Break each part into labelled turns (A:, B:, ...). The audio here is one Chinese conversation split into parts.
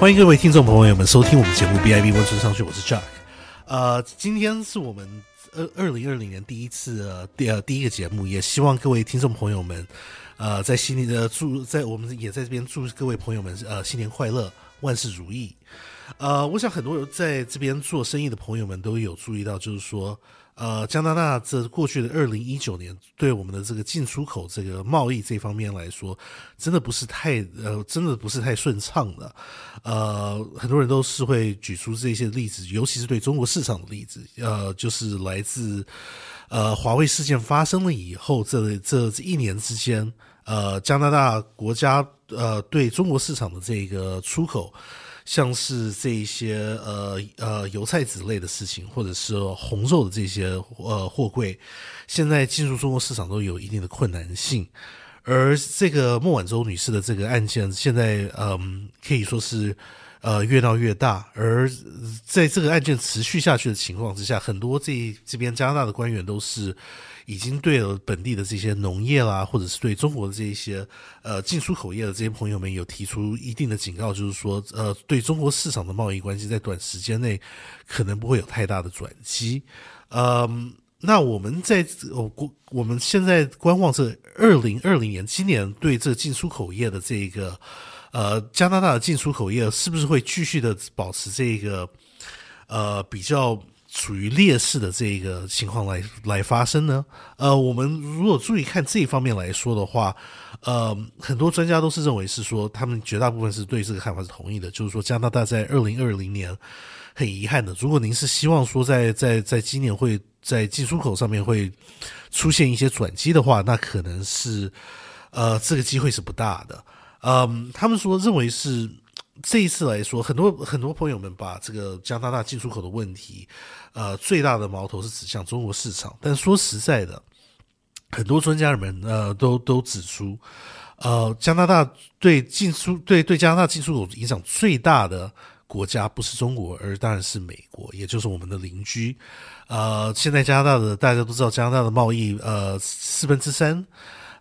A: 欢迎各位听众朋友们收听我们节目《BIB 温存上去》，我是 Jack。呃，今天是我们二二零二零年第一次呃第呃第一个节目，也希望各位听众朋友们，呃，在新年的祝，在我们也在这边祝各位朋友们呃新年快乐，万事如意。呃，我想很多人在这边做生意的朋友们都有注意到，就是说。呃，加拿大这过去的二零一九年，对我们的这个进出口这个贸易这方面来说，真的不是太呃，真的不是太顺畅的。呃，很多人都是会举出这些例子，尤其是对中国市场的例子。呃，就是来自呃华为事件发生了以后，这这一年之间，呃，加拿大国家呃对中国市场的这个出口。像是这一些呃呃油菜籽类的事情，或者是红肉的这些呃货柜，现在进入中国市场都有一定的困难性。而这个莫婉舟女士的这个案件，现在嗯可以说是。呃，越闹越大，而在这个案件持续下去的情况之下，很多这这边加拿大的官员都是已经对本地的这些农业啦，或者是对中国的这一些呃进出口业的这些朋友们有提出一定的警告，就是说，呃，对中国市场的贸易关系在短时间内可能不会有太大的转机。嗯，那我们在我我我们现在观望这二零二零年今年对这进出口业的这一个。呃，加拿大的进出口业是不是会继续的保持这个呃比较处于劣势的这个情况来来发生呢？呃，我们如果注意看这一方面来说的话，呃，很多专家都是认为是说，他们绝大部分是对这个看法是同意的，就是说加拿大在二零二零年很遗憾的，如果您是希望说在在在今年会在进出口上面会出现一些转机的话，那可能是呃这个机会是不大的。嗯，他们说认为是这一次来说，很多很多朋友们把这个加拿大进出口的问题，呃，最大的矛头是指向中国市场。但说实在的，很多专家人们呃都都指出，呃，加拿大对进出对对加拿大进出口影响最大的国家不是中国，而当然是美国，也就是我们的邻居。呃，现在加拿大的大家都知道，加拿大的贸易呃四分之三。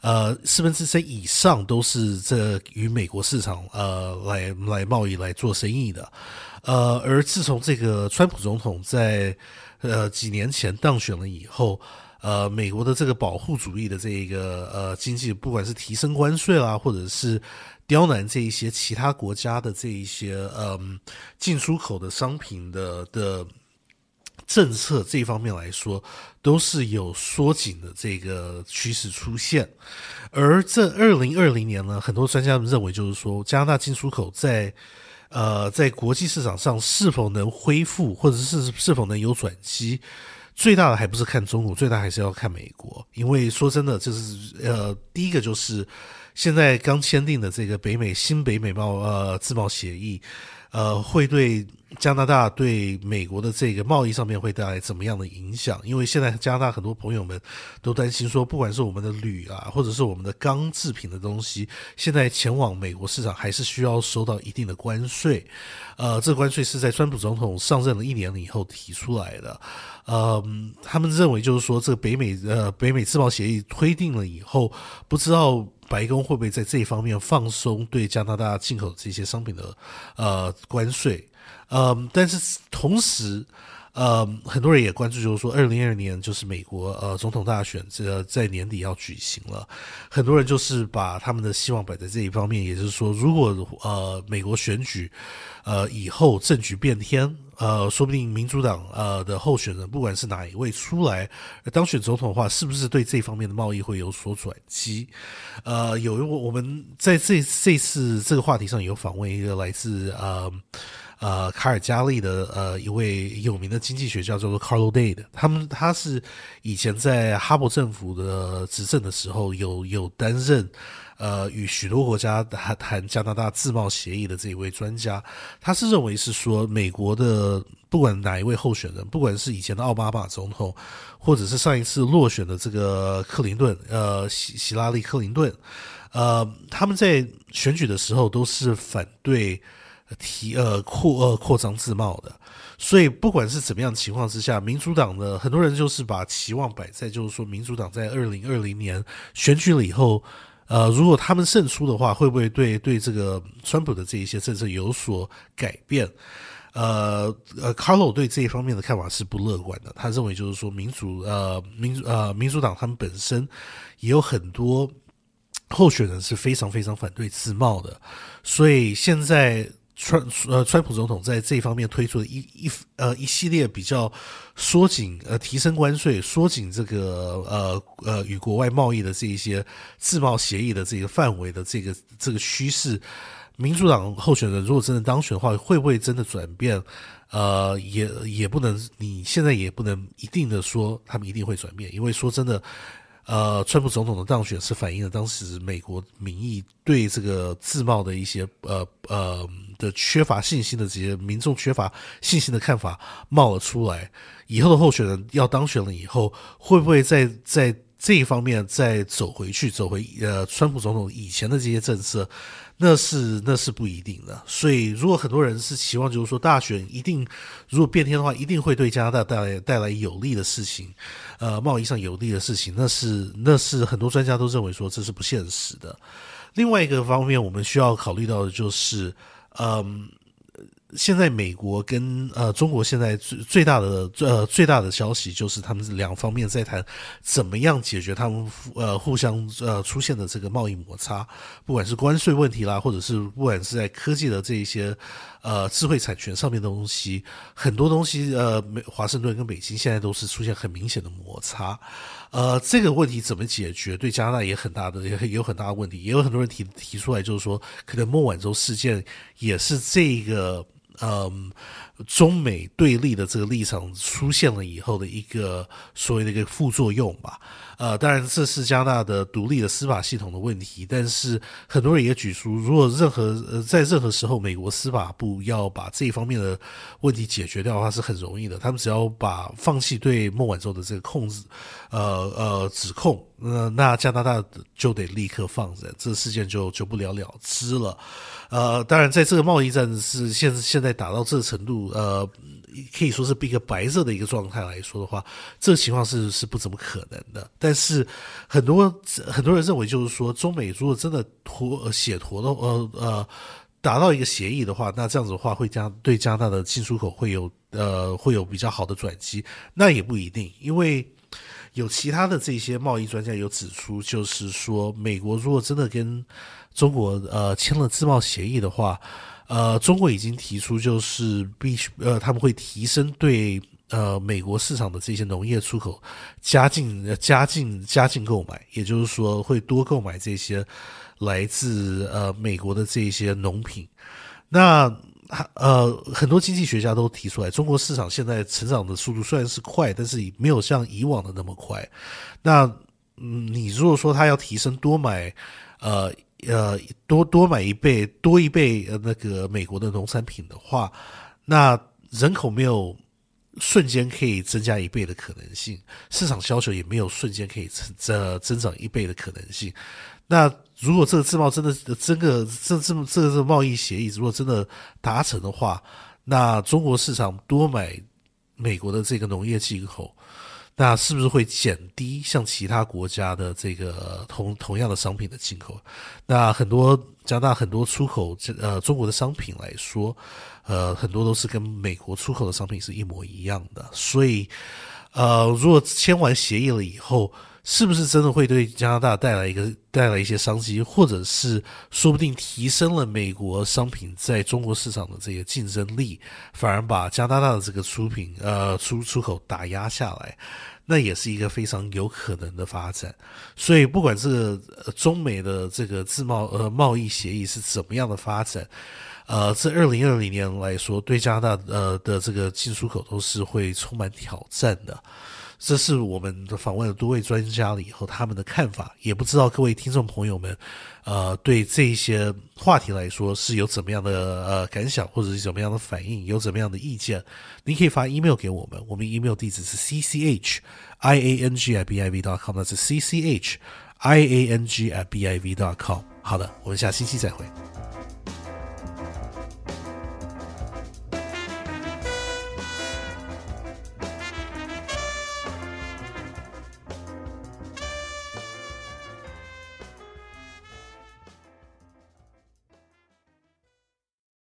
A: 呃，四分之三以上都是这与美国市场呃来来贸易来做生意的，呃，而自从这个川普总统在呃几年前当选了以后，呃，美国的这个保护主义的这个呃经济，不管是提升关税啦，或者是刁难这一些其他国家的这一些嗯进出口的商品的的。政策这一方面来说，都是有缩紧的这个趋势出现。而这二零二零年呢，很多专家认为，就是说加拿大进出口在呃在国际市场上是否能恢复，或者是是否能有转机，最大的还不是看中国，最大还是要看美国。因为说真的，就是呃第一个就是现在刚签订的这个北美新北美贸呃自贸协议。呃，会对加拿大对美国的这个贸易上面会带来怎么样的影响？因为现在加拿大很多朋友们都担心说，不管是我们的铝啊，或者是我们的钢制品的东西，现在前往美国市场还是需要收到一定的关税。呃，这关税是在川普总统上任了一年以后提出来的。呃，他们认为就是说，这个北美呃北美自贸协议推定了以后，不知道。白宫会不会在这一方面放松对加拿大进口这些商品的呃关税？嗯，但是同时，呃，很多人也关注，就是说，二零二二年就是美国呃总统大选，这在年底要举行了，很多人就是把他们的希望摆在这一方面，也就是说，如果呃美国选举呃以后政局变天。呃，说不定民主党呃的候选人，不管是哪一位出来当选总统的话，是不是对这方面的贸易会有所转机？呃，有我我们在这这次这个话题上有访问一个来自呃呃卡尔加利的呃一位有名的经济学家，叫做 Carlo Day 的。他们他是以前在哈勃政府的执政的时候有有担任。呃，与许多国家谈谈加拿大自贸协议的这一位专家，他是认为是说，美国的不管哪一位候选人，不管是以前的奥巴马总统，或者是上一次落选的这个克林顿，呃，希希拉里克林顿，呃，他们在选举的时候都是反对提呃扩呃扩张自贸的，所以不管是怎么样情况之下，民主党的很多人就是把期望摆在就是说，民主党在二零二零年选举了以后。呃，如果他们胜出的话，会不会对对这个川普的这一些政策有所改变？呃呃，Carlo 对这一方面的看法是不乐观的。他认为就是说，民主呃民呃民主党他们本身也有很多候选人是非常非常反对自贸的，所以现在。川呃，川普总统在这一方面推出的一一呃一系列比较缩紧呃提升关税、缩紧这个呃呃与国外贸易的这一些自贸协议的这个范围的这个这个趋势，民主党候选人如果真的当选的话，会不会真的转变？呃，也也不能，你现在也不能一定的说他们一定会转变，因为说真的。呃，川普总统的当选是反映了当时美国民意对这个自贸的一些呃呃的缺乏信心的这些民众缺乏信心的看法冒了出来。以后的候选人要当选了以后，会不会在在这一方面再走回去，走回呃川普总统以前的这些政策？那是那是不一定的，所以如果很多人是期望，就是说大选一定如果变天的话，一定会对加拿大带来带来有利的事情，呃，贸易上有利的事情，那是那是很多专家都认为说这是不现实的。另外一个方面，我们需要考虑到的就是，嗯。现在美国跟呃中国现在最最大的呃最大的消息就是他们两方面在谈怎么样解决他们呃互相呃出现的这个贸易摩擦，不管是关税问题啦，或者是不管是在科技的这一些呃智慧产权上面的东西，很多东西呃美华盛顿跟北京现在都是出现很明显的摩擦。呃，这个问题怎么解决？对加拿大也很大的，也有很大的问题。也有很多人提提出来，就是说，可能孟晚舟事件也是这个。嗯，中美对立的这个立场出现了以后的一个所谓的一个副作用吧。呃，当然这是加拿大的独立的司法系统的问题，但是很多人也举出，如果任何呃在任何时候美国司法部要把这一方面的问题解决掉的话，是很容易的。他们只要把放弃对孟晚舟的这个控制，呃呃指控，那那加拿大就得立刻放人，这事件就就不了了之了。呃，当然在这个贸易战是现现在打到这个程度，呃。可以说是一个白色的一个状态来说的话，这情况是是不怎么可能的。但是很多很多人认为，就是说中美如果真的妥写妥的呃呃达到一个协议的话，那这样子的话会加对加拿大的进出口会有呃会有比较好的转机。那也不一定，因为有其他的这些贸易专家有指出，就是说美国如果真的跟中国呃签了自贸协议的话。呃，中国已经提出，就是必须呃，他们会提升对呃美国市场的这些农业出口加进加进加进购买，也就是说会多购买这些来自呃美国的这些农品。那呃很多经济学家都提出来，中国市场现在成长的速度虽然是快，但是没有像以往的那么快。那，你如果说他要提升多买呃。呃，多多买一倍，多一倍，那个美国的农产品的话，那人口没有瞬间可以增加一倍的可能性，市场需求也没有瞬间可以增增增长一倍的可能性。那如果这个自贸真的真的这这么这个这个贸易协议如果真的达成的话，那中国市场多买美国的这个农业进口。那是不是会减低像其他国家的这个同同样的商品的进口？那很多加拿大很多出口呃中国的商品来说，呃很多都是跟美国出口的商品是一模一样的。所以，呃如果签完协议了以后，是不是真的会对加拿大带来一个带来一些商机，或者是说不定提升了美国商品在中国市场的这个竞争力，反而把加拿大的这个出品呃出出口打压下来，那也是一个非常有可能的发展。所以不管这个中美的这个自贸呃贸易协议是怎么样的发展，呃，自二零二零年来说，对加拿大呃的这个进出口都是会充满挑战的。这是我们的访问了多位专家了以后他们的看法，也不知道各位听众朋友们，呃，对这一些话题来说是有怎么样的呃感想，或者是怎么样的反应，有怎么样的意见？您可以发 email 给我们，我们 email 地址是 c c h i a n g at b i v dot com，那是 c c h i a n g at b i v dot com。好的，我们下星期再会。